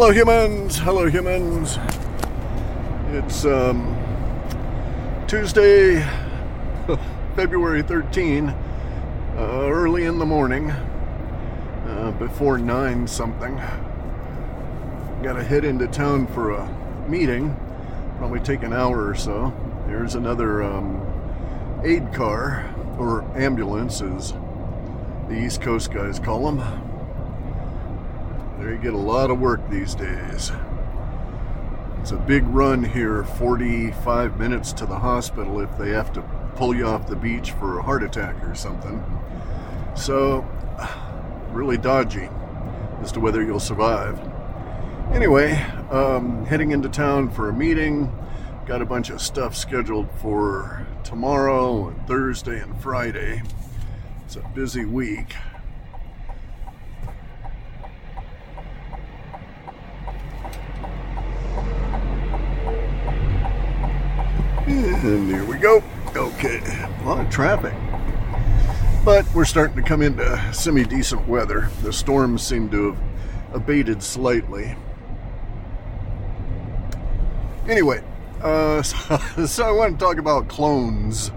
Hello, humans. Hello, humans. It's um, Tuesday, February 13, uh, early in the morning, uh, before 9 something. Got to head into town for a meeting, probably take an hour or so. There's another um, aid car, or ambulance, as the East Coast guys call them. They get a lot of work these days. It's a big run here, 45 minutes to the hospital if they have to pull you off the beach for a heart attack or something. So, really dodgy as to whether you'll survive. Anyway, um, heading into town for a meeting. Got a bunch of stuff scheduled for tomorrow and Thursday and Friday. It's a busy week. And here we go. Okay, a lot of traffic. But we're starting to come into semi decent weather. The storms seem to have abated slightly. Anyway, uh, so, so I want to talk about clones.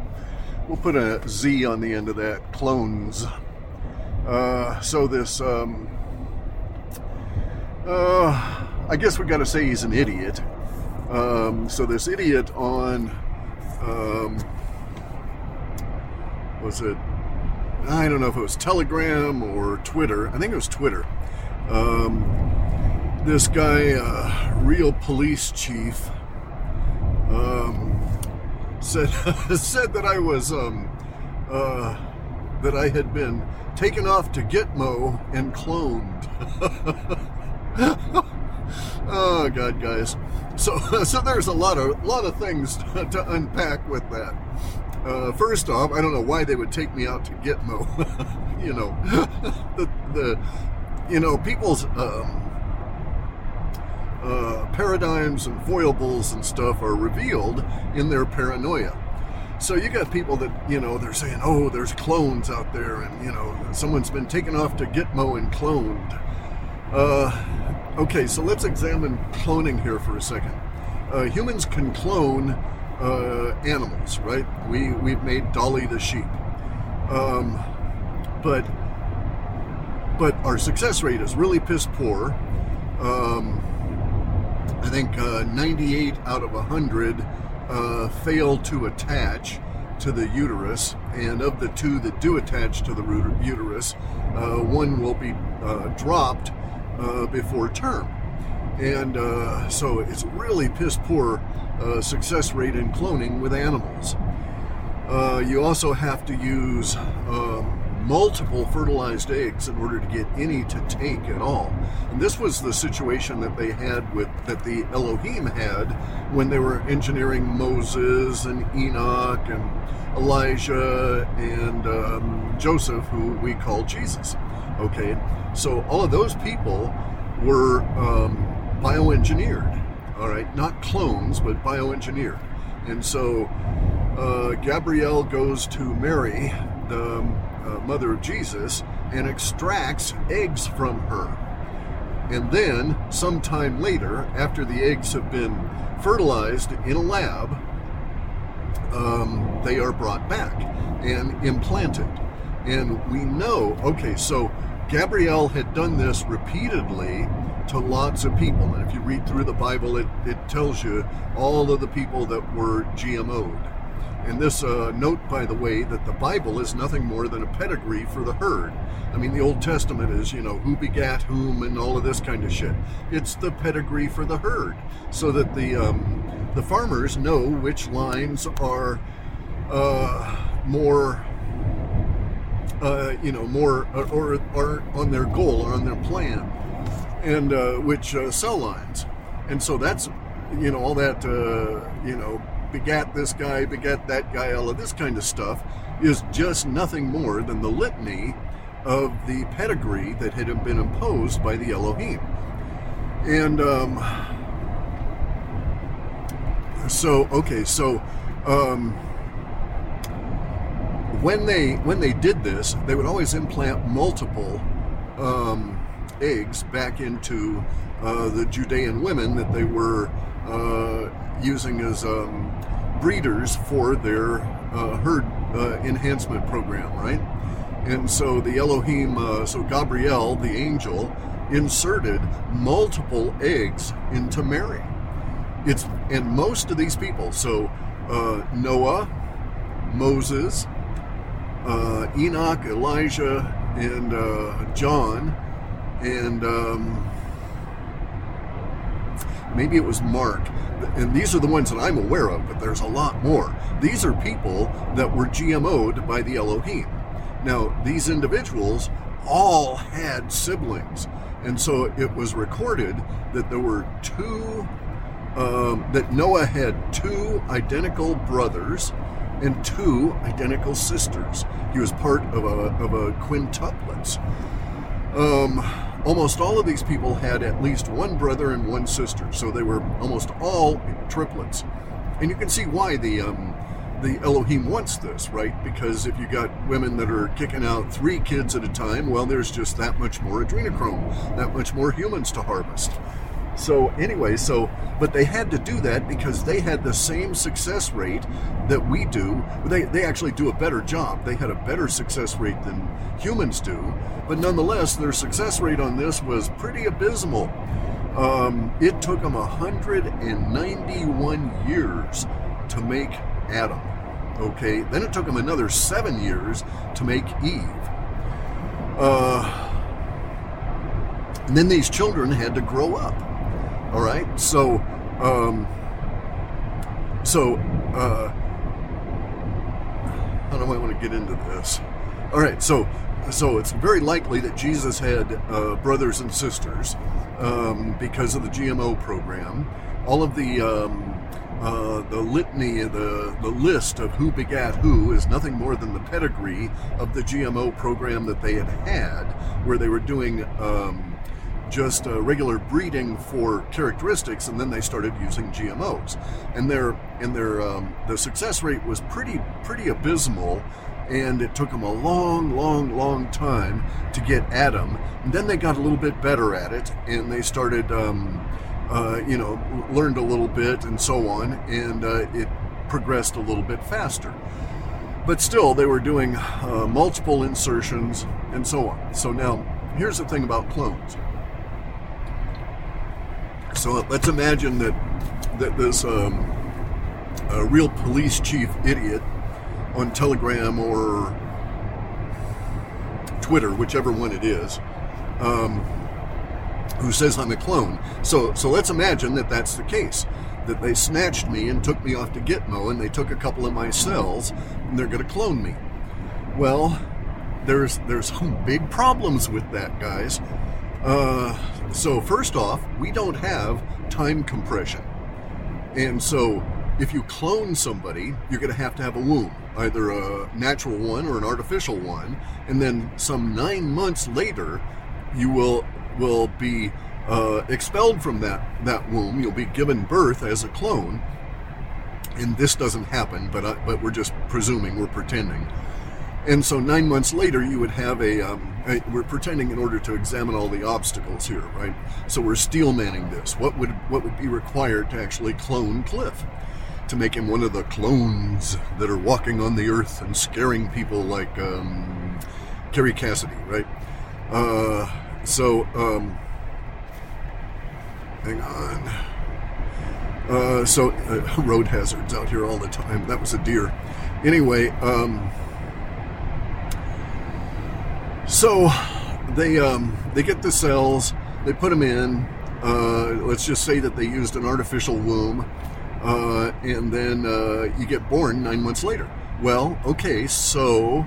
We'll put a Z on the end of that. Clones. Uh, so this, um, uh, I guess we got to say he's an idiot. Um, so this idiot on, um, was it? I don't know if it was Telegram or Twitter. I think it was Twitter. Um, this guy, uh, real police chief, um, said said that I was um, uh, that I had been taken off to Gitmo and cloned. oh God, guys. So so there's a lot of lot of things to, to unpack with that. Uh, first off, I don't know why they would take me out to Gitmo. you know, the the you know people's. Um, uh, paradigms and foibles and stuff are revealed in their paranoia. So you got people that, you know, they're saying, oh, there's clones out there and, you know, someone's been taken off to Gitmo and cloned. Uh, okay, so let's examine cloning here for a second. Uh, humans can clone uh, animals, right? We, we've made Dolly the sheep. Um, but, but our success rate is really piss poor. Um, I think uh, 98 out of 100 uh, fail to attach to the uterus, and of the two that do attach to the uterus, uh, one will be uh, dropped uh, before term. And uh, so it's really piss poor success rate in cloning with animals. you also have to use um, multiple fertilized eggs in order to get any to take at all. And this was the situation that they had with that the Elohim had when they were engineering Moses and Enoch and Elijah and um, Joseph, who we call Jesus. Okay, so all of those people were um, bioengineered. All right, not clones, but bioengineered. And so uh, Gabriel goes to Mary, the um, uh, mother of Jesus, and extracts eggs from her. And then, sometime later, after the eggs have been fertilized in a lab, um, they are brought back and implanted. And we know, okay, so Gabriel had done this repeatedly to lots of people. And if you read through the Bible, it, it tells you all of the people that were GMO'd. And this uh, note, by the way, that the Bible is nothing more than a pedigree for the herd. I mean, the Old Testament is, you know, who begat whom and all of this kind of shit. It's the pedigree for the herd, so that the um, the farmers know which lines are uh, more, uh, you know, more uh, or are on their goal or on their plan, and uh, which uh, cell lines. And so that's, you know, all that, you know begat this guy, begat that guy, all of this kind of stuff is just nothing more than the litany of the pedigree that had been imposed by the Elohim. And um, so, okay, so um, when they when they did this, they would always implant multiple um, eggs back into uh, the Judean women that they were uh, using as um, breeders for their uh, herd uh, enhancement program, right? And so the Elohim, uh, so Gabriel, the angel, inserted multiple eggs into Mary. It's and most of these people, so uh, Noah, Moses, uh, Enoch, Elijah, and uh, John, and um, maybe it was Mark. And these are the ones that I'm aware of, but there's a lot more. These are people that were GMO'd by the Elohim. Now, these individuals all had siblings. And so it was recorded that there were two, um, that Noah had two identical brothers and two identical sisters. He was part of a, of a quintuplets. Um, almost all of these people had at least one brother and one sister, so they were almost all triplets. And you can see why the um, the Elohim wants this, right? Because if you got women that are kicking out three kids at a time, well, there's just that much more adrenochrome, that much more humans to harvest. So anyway, so but they had to do that because they had the same success rate that we do. They they actually do a better job. They had a better success rate than humans do, but nonetheless, their success rate on this was pretty abysmal. Um, it took them 191 years to make Adam. Okay, then it took them another seven years to make Eve. Uh, and then these children had to grow up. All right, so, um, so, uh, how do I want to get into this? All right, so, so it's very likely that Jesus had uh, brothers and sisters um, because of the GMO program. All of the um, uh, the litany, the, the list of who begat who is nothing more than the pedigree of the GMO program that they had had, where they were doing um, just uh, regular breeding for characteristics, and then they started using GMOs, and their and their um, the success rate was pretty pretty abysmal. And it took them a long, long, long time to get Adam. And then they got a little bit better at it, and they started um, uh, you know, learned a little bit and so on, and uh, it progressed a little bit faster. But still, they were doing uh, multiple insertions and so on. So now, here's the thing about clones. So let's imagine that that this um, real police chief idiot on Telegram or Twitter, whichever one it is, um, who says I'm a clone. So, so let's imagine that that's the case. That they snatched me and took me off to Gitmo, and they took a couple of my cells, and they're going to clone me. Well, there's there's some big problems with that, guys. Uh, so first off, we don't have time compression, and so if you clone somebody, you're going to have to have a womb, either a natural one or an artificial one, and then some nine months later, you will will be uh, expelled from that, that womb. You'll be given birth as a clone. And this doesn't happen, but, uh, but we're just presuming, we're pretending. And so nine months later, you would have a, um, We're pretending in order to examine all the obstacles here, right? So we're steel manning this. What would what would be required to actually clone Cliff? To make him one of the clones that are walking on the earth and scaring people like um, Kerry Cassidy, right? Uh, so, um, hang on. Uh, so, uh, road hazards out here all the time. That was a deer. Anyway, um, so they um, they get the cells, they put them in. Uh, let's just say that they used an artificial womb, uh, and then uh, you get born nine months later. Well, okay, so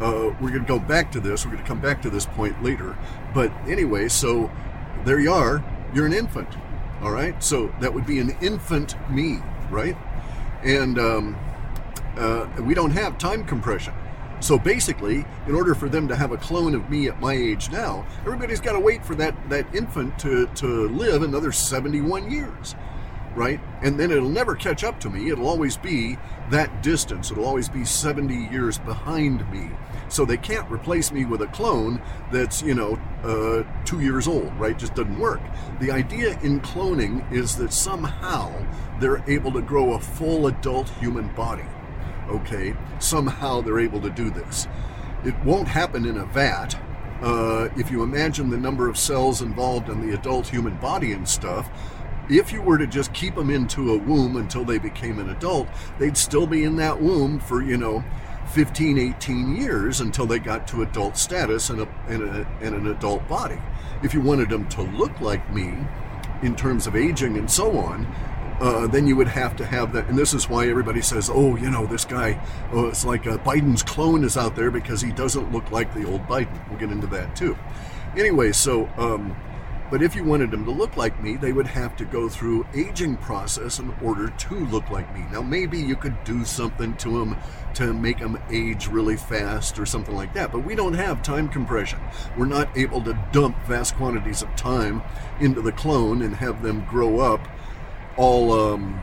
uh, we're going to go back to this. We're going to come back to this point later. But anyway, so there you are. You're an infant. All right. So that would be an infant me, right? And um, uh, we don't have time compression. So basically, in order for them to have a clone of me at my age now, everybody's got to wait for that, that infant to, to live another 71 years right? And then it'll never catch up to me. It'll always be that distance. It'll always be 70 years behind me. So they can't replace me with a clone that's, you know, uh, two years old, right? Just doesn't work. The idea in cloning is that somehow they're able to grow a full adult human body. Okay, somehow they're able to do this. It won't happen in a vat. Uh, if you imagine the number of cells involved in the adult human body and stuff, if you were to just keep them into a womb until they became an adult, they'd still be in that womb for, you know, 15, 18 years until they got to adult status and, a, and, a, and an adult body. If you wanted them to look like me in terms of aging and so on, uh, then you would have to have that. And this is why everybody says, oh, you know, this guy, oh, it's like uh, Biden's clone is out there because he doesn't look like the old Biden. We'll get into that too. Anyway, so um, but if you wanted them to look like me, they would have to go through aging process in order to look like me. Now, maybe you could do something to them to make them age really fast or something like that, but we don't have time compression. We're not able to dump vast quantities of time into the clone and have them grow up all um,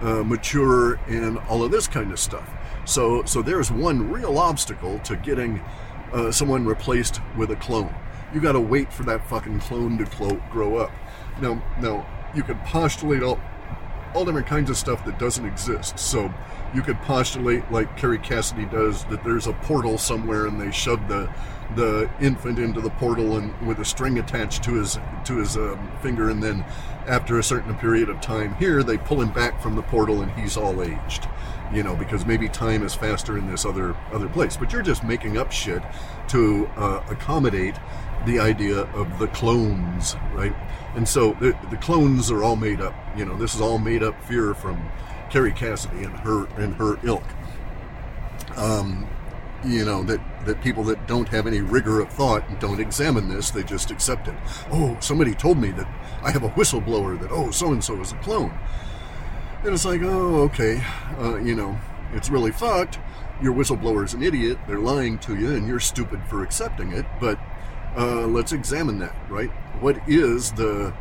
uh, mature and all of this kind of stuff. So, so there's one real obstacle to getting uh, someone replaced with a clone you got to wait for that fucking clone to clo- grow up. Now, now you could postulate all all different kinds of stuff that doesn't exist. So you could postulate, like Kerry Cassidy does, that there's a portal somewhere and they shove the the infant into the portal and with a string attached to his to his um, finger, and then after a certain period of time here, they pull him back from the portal and he's all aged. You know, because maybe time is faster in this other other place. But you're just making up shit to uh, accommodate the idea of the clones, right? And so the, the clones are all made up. You know, this is all made up fear from Kerry Cassidy and her and her ilk. Um, you know that that people that don't have any rigor of thought don't examine this, they just accept it. Oh, somebody told me that I have a whistleblower that oh so and so is a clone, and it's like oh okay, uh, you know it's really fucked. Your whistleblower is an idiot. They're lying to you, and you're stupid for accepting it. But uh, let's examine that, right? What is the,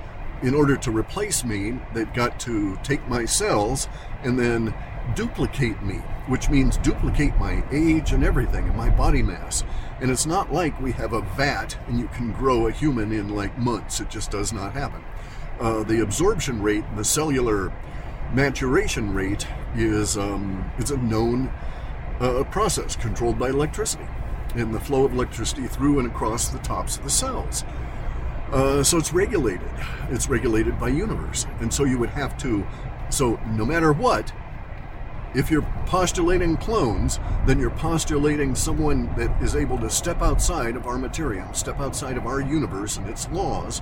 in order to replace me, they've got to take my cells and then duplicate me, which means duplicate my age and everything and my body mass. And it's not like we have a vat and you can grow a human in like months. It just does not happen. Uh, the absorption rate, the cellular maturation rate, is um, is a known uh, process controlled by electricity and the flow of electricity through and across the tops of the cells. Uh, so it's regulated. It's regulated by universe. And so you would have to, so no matter what, if you're postulating clones, then you're postulating someone that is able to step outside of our materium, step outside of our universe and its laws,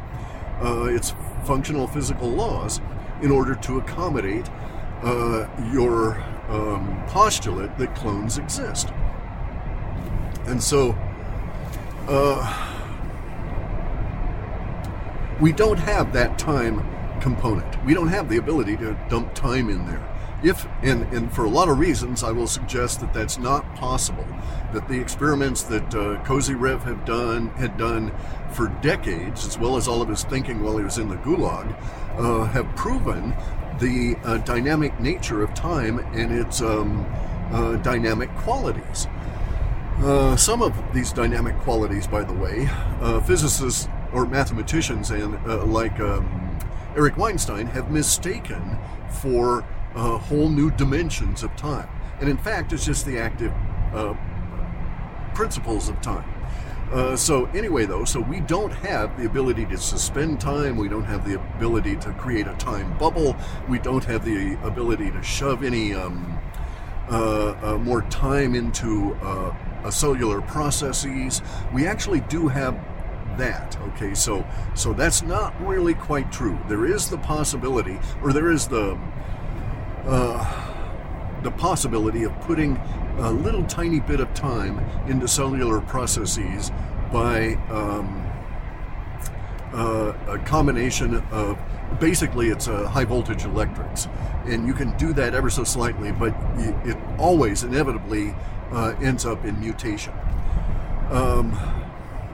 uh, its functional physical laws, in order to accommodate uh, your um, postulate that clones exist. And so, uh, we don't have that time component. We don't have the ability to dump time in there. If, and, and for a lot of reasons, I will suggest that that's not possible. That the experiments that uh, Kozyrev have done, had done for decades, as well as all of his thinking while he was in the Gulag, uh, have proven the uh, dynamic nature of time and its um, uh, dynamic qualities. Uh, some of these dynamic qualities, by the way, uh, physicists or mathematicians and like um, Eric Weinstein have mistaken for uh, whole new dimensions of time. And in fact, it's just the active uh, principles of time. Uh, so anyway, though, so we don't have the ability to suspend time. We don't have the ability to create a time bubble. We don't have the ability to shove any um, more time into uh, cellular processes. We actually do have that. Okay, so so that's not really quite true. There is the possibility, or there is the uh, the possibility of putting a little tiny bit of time into cellular processes by um, uh, a combination of basically it's a high voltage electrics and you can do that ever so slightly but it always inevitably uh, ends up in mutation. Um,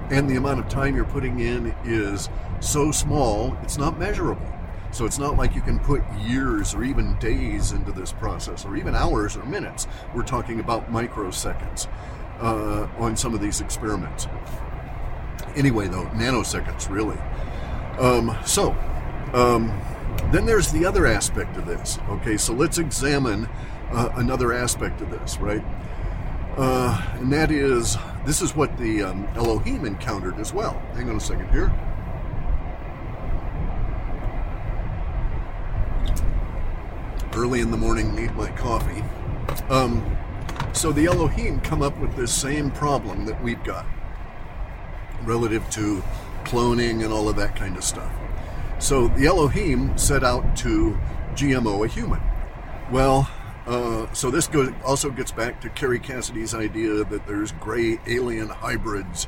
and the amount of time you're putting in is so small, it's not measurable. So it's not like you can put years or even days into this process, or even hours or minutes. We're talking about microseconds uh, on some of these experiments. Anyway, though, nanoseconds, really. Um, so, um, then there's the other aspect of this. Okay, so let's examine uh, another aspect of this, right? Uh, and that is, this is what the um, Elohim encountered as well. Hang on a second here. Early in the morning, need my coffee. Um, so the Elohim come up with this same problem that we've got relative to cloning and all of that kind of stuff. So the Elohim set out to GMO a human. Well, uh, so this goes, also gets back to Kerry Cassidy's idea that there's gray alien hybrids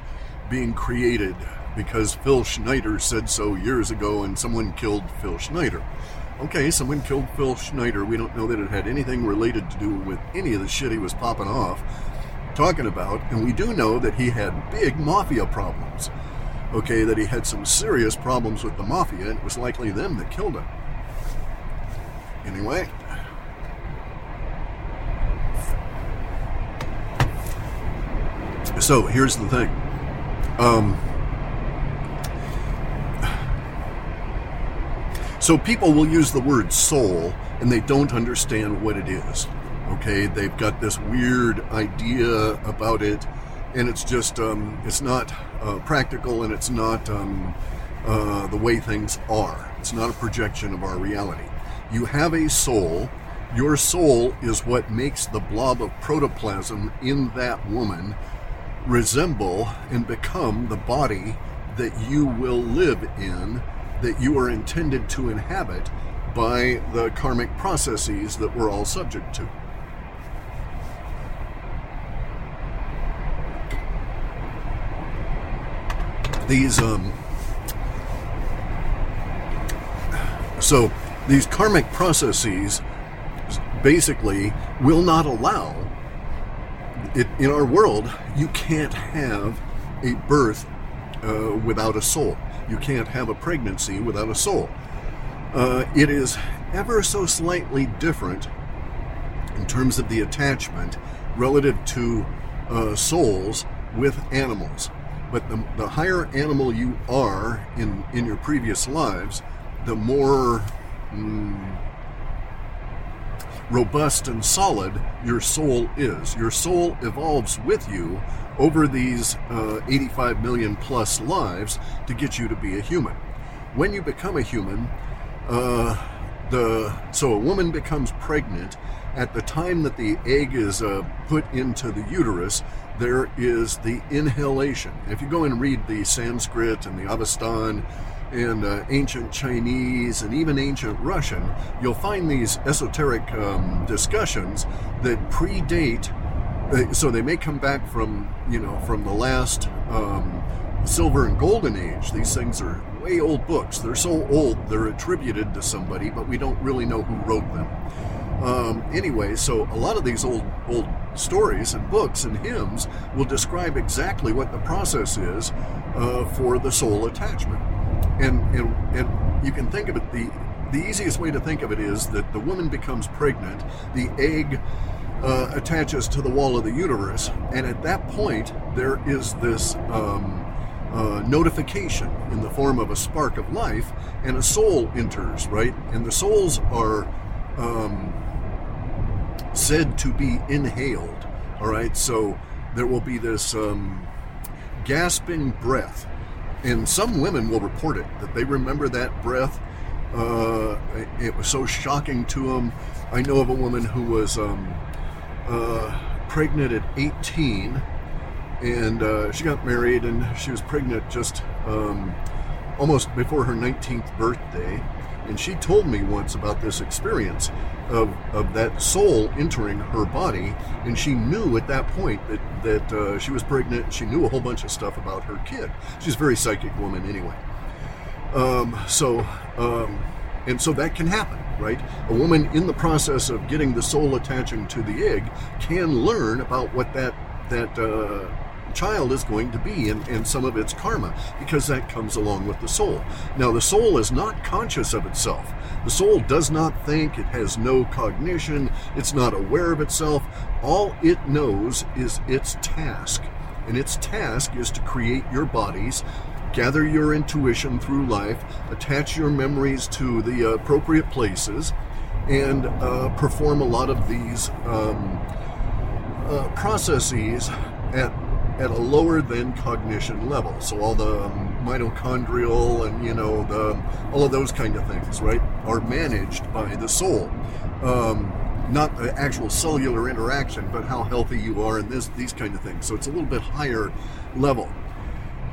being created because Phil Schneider said so years ago and someone killed Phil Schneider. Okay, someone killed Phil Schneider. We don't know that it had anything related to do with any of the shit he was popping off, talking about, and we do know that he had big mafia problems. Okay, that he had some serious problems with the mafia, and it was likely them that killed him. Anyway. So here's the thing. Um, so people will use the word soul and they don't understand what it is. Okay, they've got this weird idea about it, and it's just um, it's not uh, practical and it's not um, uh, the way things are. It's not a projection of our reality. You have a soul. Your soul is what makes the blob of protoplasm in that woman resemble and become the body that you will live in, that you are intended to inhabit by the karmic processes that we're all subject to. These, um, so these karmic processes basically will not allow it, in our world, you can't have a birth uh, without a soul. You can't have a pregnancy without a soul. Uh, it is ever so slightly different in terms of the attachment relative to uh, souls with animals. But the, the higher animal you are in, in your previous lives, the more mm, robust and solid your soul is. Your soul evolves with you over these uh, 85 million plus lives to get you to be a human. When you become a human, uh, the so a woman becomes pregnant at the time that the egg is uh, put into the uterus. There is the inhalation. If you go and read the Sanskrit and the Avestan and uh, ancient Chinese and even ancient Russian, you'll find these esoteric um, discussions that predate. Uh, so they may come back from you know from the last um, silver and golden age. These things are way old books. They're so old they're attributed to somebody, but we don't really know who wrote them. Um, anyway, so a lot of these old old stories and books and hymns will describe exactly what the process is uh, for the soul attachment and and and you can think of it the the easiest way to think of it is that the woman becomes pregnant, the egg uh, attaches to the wall of the uterus, and at that point there is this um, uh, notification in the form of a spark of life, and a soul enters, right? And the souls are um, said to be inhaled, all right? So there will be this um, gasping breath and some women will report it that they remember that breath. Uh, it was so shocking to them. I know of a woman who was um, uh, pregnant at 18, and uh, she got married, and she was pregnant just um, almost before her 19th birthday. And she told me once about this experience of, of that soul entering her body, and she knew at that point that that uh, she was pregnant. She knew a whole bunch of stuff about her kid. She's a very psychic woman, anyway. Um, so, um, and so that can happen, right? A woman in the process of getting the soul attaching to the egg can learn about what that that uh, child is going to be and, and some of its karma because that comes along with the soul. Now, the soul is not conscious of itself. The soul does not think, it has no cognition, it's not aware of itself. All it knows is its task. and its task is to create your bodies, gather your intuition through life, attach your memories to the appropriate places, and uh, perform a lot of these um, uh, processes at at a lower than cognition level. So all the mitochondrial and you know the all of those kind of things, right, are managed by the soul. Um, not the actual cellular interaction, but how healthy you are and this these kind of things. So it's a little bit higher level.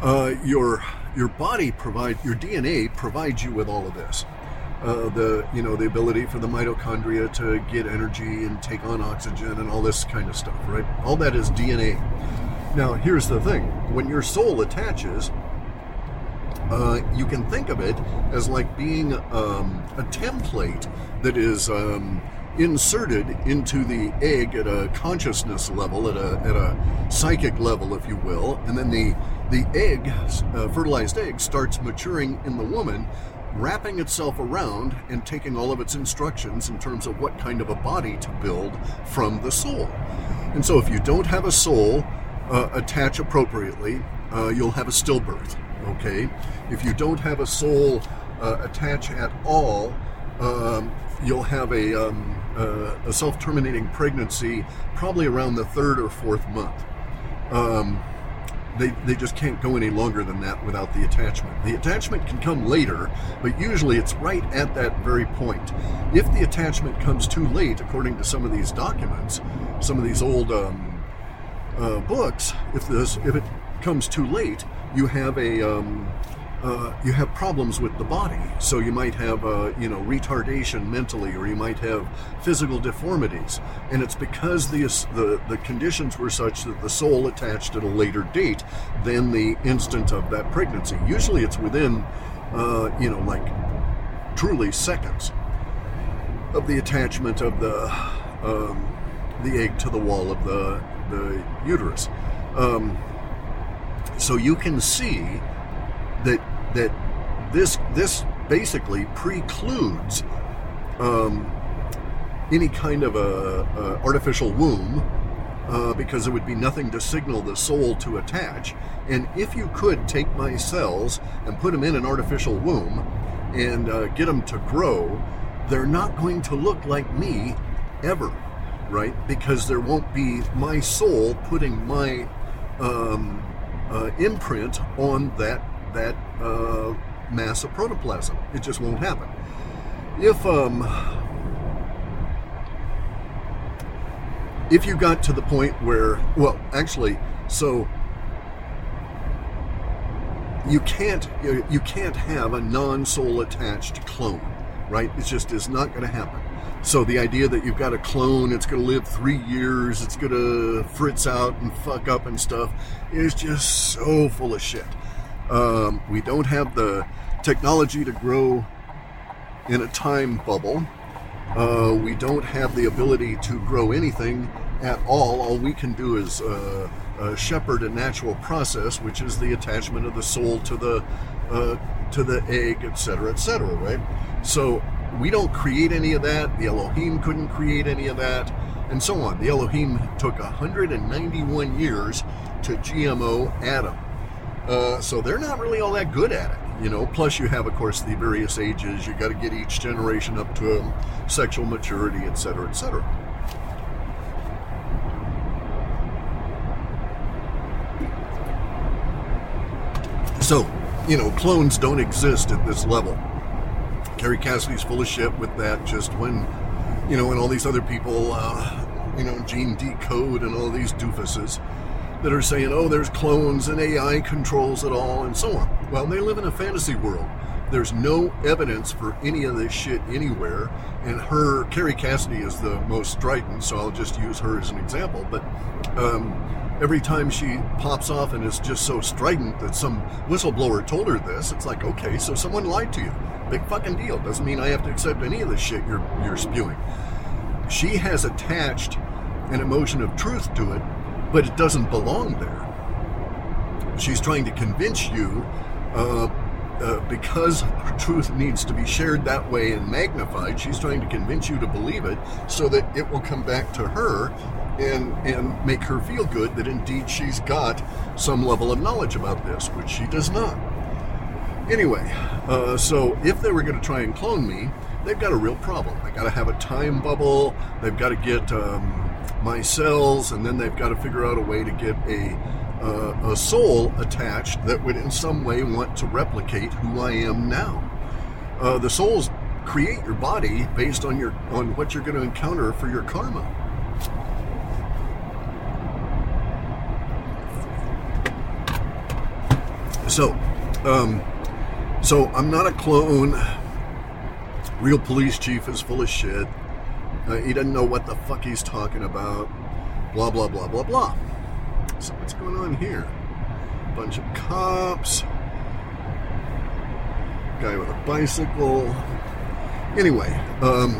Uh, your your body provide your DNA provides you with all of this. Uh, the you know the ability for the mitochondria to get energy and take on oxygen and all this kind of stuff, right? All that is DNA. Now, here's the thing when your soul attaches, uh, you can think of it as like being um, a template that is um, inserted into the egg at a consciousness level, at a, at a psychic level, if you will, and then the the egg, uh, fertilized egg, starts maturing in the woman, wrapping itself around and taking all of its instructions in terms of what kind of a body to build from the soul. And so, if you don't have a soul, uh, attach appropriately, uh, you'll have a stillbirth. Okay, if you don't have a soul uh, attach at all, um, you'll have a, um, uh, a self-terminating pregnancy probably around the third or fourth month. Um, they, they just can't go any longer than that without the attachment. The attachment can come later, but usually it's right at that very point. If the attachment comes too late, according to some of these documents, some of these old um, uh, books, if this if it comes too late, you have a um, uh, you have problems with the body. So you might have uh, you know retardation mentally, or you might have physical deformities, and it's because the the the conditions were such that the soul attached at a later date than the instant of that pregnancy. Usually, it's within uh, you know like truly seconds of the attachment of the um, the egg to the wall of the the uterus. Um, so you can see that that this this basically precludes um, any kind of a, a artificial womb uh, because there would be nothing to signal the soul to attach. And if you could take my cells and put them in an artificial womb and uh, get them to grow, they're not going to look like me ever right? Because there won't be my soul putting my um, uh, imprint on that that uh, mass of protoplasm. It just won't happen. If um, if you got to the point where, well, actually, so you can't you can't have a non-soul attached clone, right? It just is not going to happen. So the idea that you've got a clone, it's going to live three years, it's going to fritz out and fuck up and stuff, is just so full of shit. Um, we don't have the technology to grow in a time bubble. Uh, we don't have the ability to grow anything at all. All we can do is uh, uh, shepherd a natural process, which is the attachment of the soul to the uh, to the egg, etc., etc. Right? So we don't create any of that. The Elohim couldn't create any of that, and so on. The Elohim took 191 years to GMO Adam. Uh, so they're not really all that good at it, you know. Plus, you have, of course, the various ages. You got to get each generation up to um, sexual maturity, et cetera, et cetera. So, you know, clones don't exist at this level. Kerry Cassidy's full of shit with that. Just when, you know, and all these other people, uh, you know, gene decode and all these doofuses that are saying, oh, there's clones and AI controls it all and so on. Well, they live in a fantasy world. There's no evidence for any of this shit anywhere. And her, Kerry Cassidy, is the most strident, so I'll just use her as an example. But um, every time she pops off and is just so strident that some whistleblower told her this, it's like, okay, so someone lied to you. Big fucking deal. Doesn't mean I have to accept any of the shit you're you're spewing. She has attached an emotion of truth to it, but it doesn't belong there. She's trying to convince you uh, uh, because truth needs to be shared that way and magnified, she's trying to convince you to believe it so that it will come back to her and and make her feel good that indeed she's got some level of knowledge about this, which she does not. Anyway, uh, so if they were going to try and clone me, they've got a real problem. They got to have a time bubble. They've got to get um, my cells, and then they've got to figure out a way to get a uh, a soul attached that would in some way want to replicate who I am now. Uh, the souls create your body based on your on what you're going to encounter for your karma. So, um, so I'm not a clone. Real police chief is full of shit. Uh, he doesn't know what the fuck he's talking about. Blah blah blah blah blah. So what's going on here? Bunch of cops. Guy with a bicycle. Anyway, um,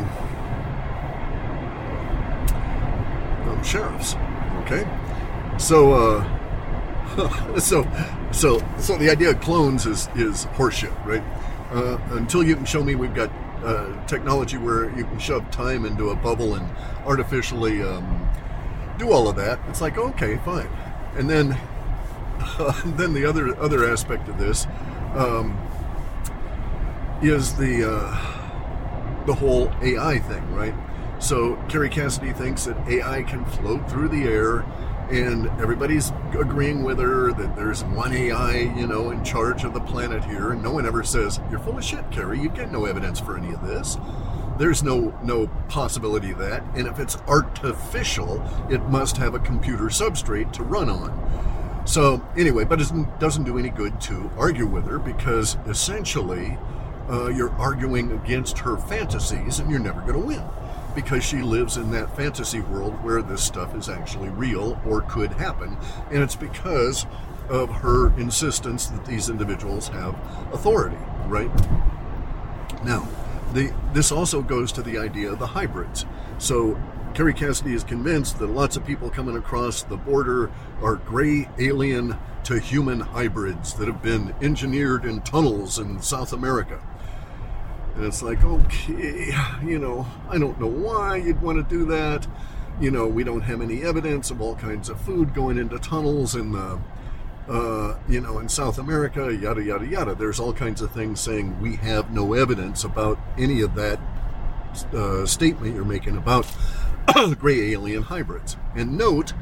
um sheriffs. Okay, so uh, so so, so the idea of clones is is horseshit, right? Uh, until you can show me we've got uh, technology where you can shove time into a bubble and artificially um, do all of that, it's like okay, fine. And then, uh, then the other other aspect of this um, is the uh, the whole AI thing, right? So Kerry Cassidy thinks that AI can float through the air and everybody's agreeing with her that there's one AI, you know, in charge of the planet here, and no one ever says, You're full of shit, Kerry, you get no evidence for any of this. There's no no possibility of that. And if it's artificial, it must have a computer substrate to run on. So anyway, but it doesn't do any good to argue with her because essentially uh, you're arguing against her fantasies and you're never going to win because she lives in that fantasy world where this stuff is actually real or could happen. And it's because of her insistence that these individuals have authority, right? Now, the, this also goes to the idea of the hybrids. So, Kerry Cassidy is convinced that lots of people coming across the border are gray alien to human hybrids that have been engineered in tunnels in South America. And it's like, okay, you know, I don't know why you'd want to do that. You know, we don't have any evidence of all kinds of food going into tunnels in the, uh, you know, in South America, yada, yada, yada. There's all kinds of things saying we have no evidence about any of that uh, statement you're making about gray alien hybrids. And note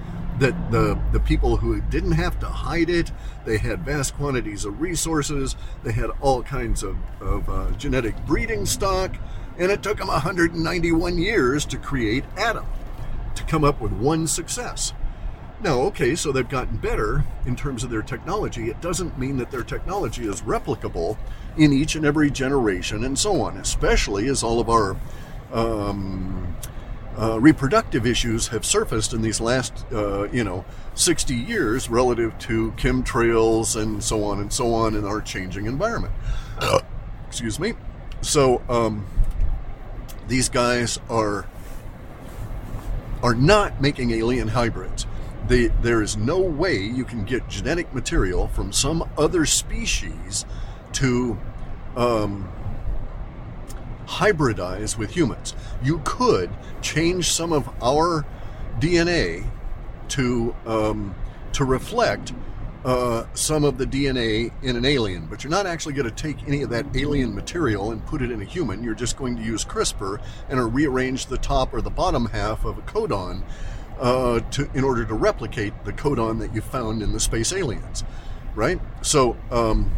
that the the people who didn't have to hide it, they had vast quantities of resources, they had all kinds of, of uh, genetic breeding stock, and it took them 191 years to create Adam, to come up with one success. Now, okay, so they've gotten better in terms of their technology. It doesn't mean that their technology is replicable in each and every generation and so on, especially as all of our um, uh, reproductive issues have surfaced in these last, uh, you know, 60 years relative to chemtrails and so on and so on in our changing environment. Excuse me. So um, these guys are are not making alien hybrids. They, there is no way you can get genetic material from some other species to um, hybridize with humans. You could change some of our DNA to um, to reflect uh, some of the DNA in an alien, but you're not actually going to take any of that alien material and put it in a human. You're just going to use CRISPR and rearrange the top or the bottom half of a codon uh, to in order to replicate the codon that you found in the space aliens, right? So. Um,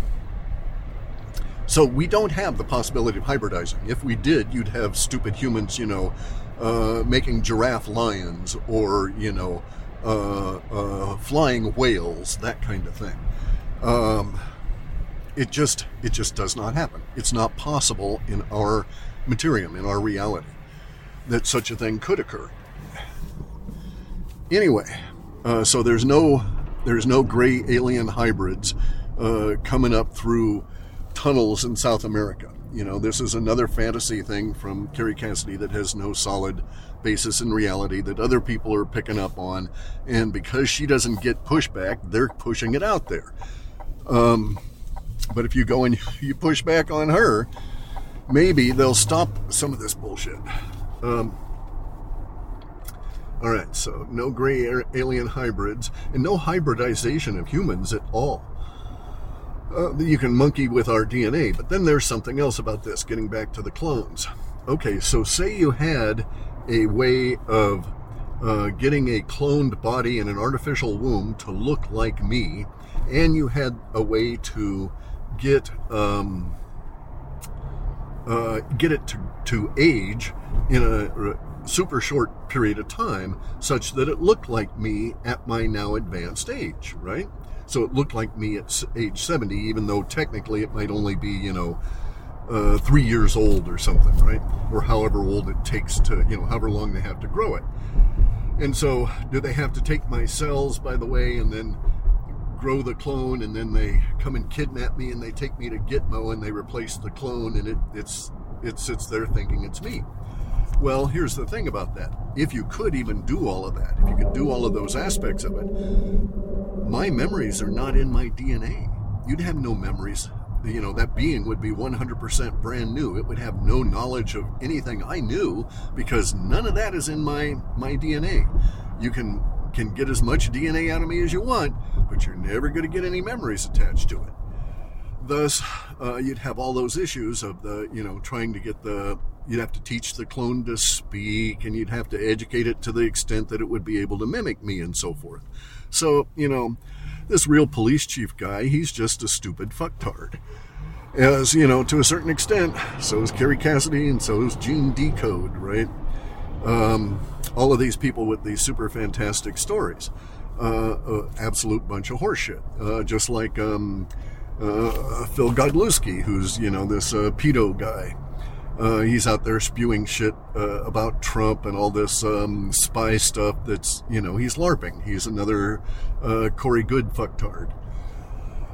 so we don't have the possibility of hybridizing. If we did, you'd have stupid humans, you know, uh, making giraffe lions or, you know, uh, uh, flying whales, that kind of thing. Um, it just it just does not happen. It's not possible in our materium, in our reality, that such a thing could occur. Anyway, uh, so there's no there's no gray alien hybrids uh, coming up through tunnels in South America. You know, this is another fantasy thing from Kerry Cassidy that has no solid basis in reality that other people are picking up on. And because she doesn't get pushback, they're pushing it out there. Um, But if you go and you push back on her, maybe they'll stop some of this bullshit. Um, all right, so no gray alien hybrids and no hybridization of humans at all. Uh, you can monkey with our DNA, but then there's something else about this, getting back to the clones. Okay, so say you had a way of uh, getting a cloned body in an artificial womb to look like me, and you had a way to get um, uh, get it to, to age in a super short period of time such that it looked like me at my now advanced age, right? So it looked like me at age 70, even though technically it might only be, you know, uh, three years old or something, right? Or however old it takes to, you know, however long they have to grow it. And so, do they have to take my cells, by the way, and then grow the clone, and then they come and kidnap me, and they take me to Gitmo, and they replace the clone, and it, it's it sits there thinking it's me. Well, here's the thing about that. If you could even do all of that, if you could do all of those aspects of it, my memories are not in my DNA. You'd have no memories. You know, that being would be 100% brand new. It would have no knowledge of anything I knew because none of that is in my, my DNA. You can, can get as much DNA out of me as you want, but you're never going to get any memories attached to it. Thus, uh, you'd have all those issues of the, you know, trying to get the you'd have to teach the clone to speak and you'd have to educate it to the extent that it would be able to mimic me and so forth. So, you know, this real police chief guy, he's just a stupid fucktard. As, you know, to a certain extent, so is Kerry Cassidy and so is Gene Decode, right? Um, all of these people with these super fantastic stories. Uh, uh, absolute bunch of horseshit. Uh, just like um, uh, Phil Godlewski, who's, you know, this uh, pedo guy uh, he's out there spewing shit uh, about Trump and all this um, spy stuff. That's you know he's larping. He's another uh, Corey Goode fucktard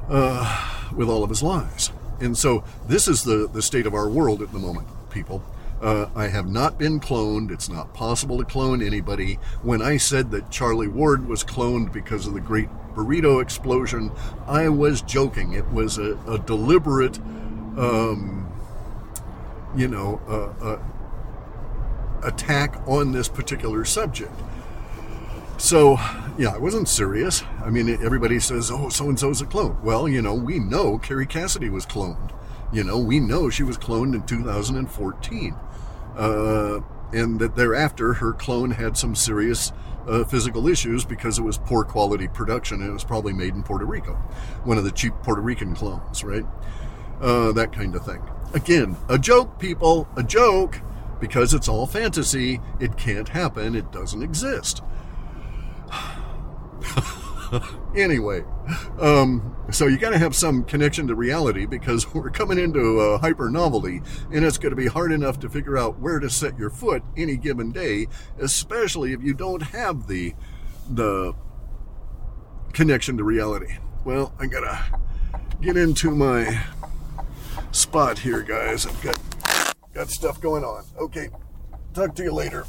uh, with all of his lies. And so this is the the state of our world at the moment, people. Uh, I have not been cloned. It's not possible to clone anybody. When I said that Charlie Ward was cloned because of the Great Burrito explosion, I was joking. It was a, a deliberate. Um, you know, uh, uh, attack on this particular subject. So, yeah, I wasn't serious. I mean, everybody says, oh, so and so's a clone. Well, you know, we know Kerry Cassidy was cloned. You know, we know she was cloned in 2014. Uh, and that thereafter, her clone had some serious uh, physical issues because it was poor quality production and it was probably made in Puerto Rico. One of the cheap Puerto Rican clones, right? Uh, that kind of thing. Again, a joke, people, a joke, because it's all fantasy. It can't happen, it doesn't exist. anyway, um, so you got to have some connection to reality because we're coming into a hyper novelty, and it's going to be hard enough to figure out where to set your foot any given day, especially if you don't have the the connection to reality. Well, I gotta get into my spot here, guys. I've got got stuff going on. Okay, talk to you later.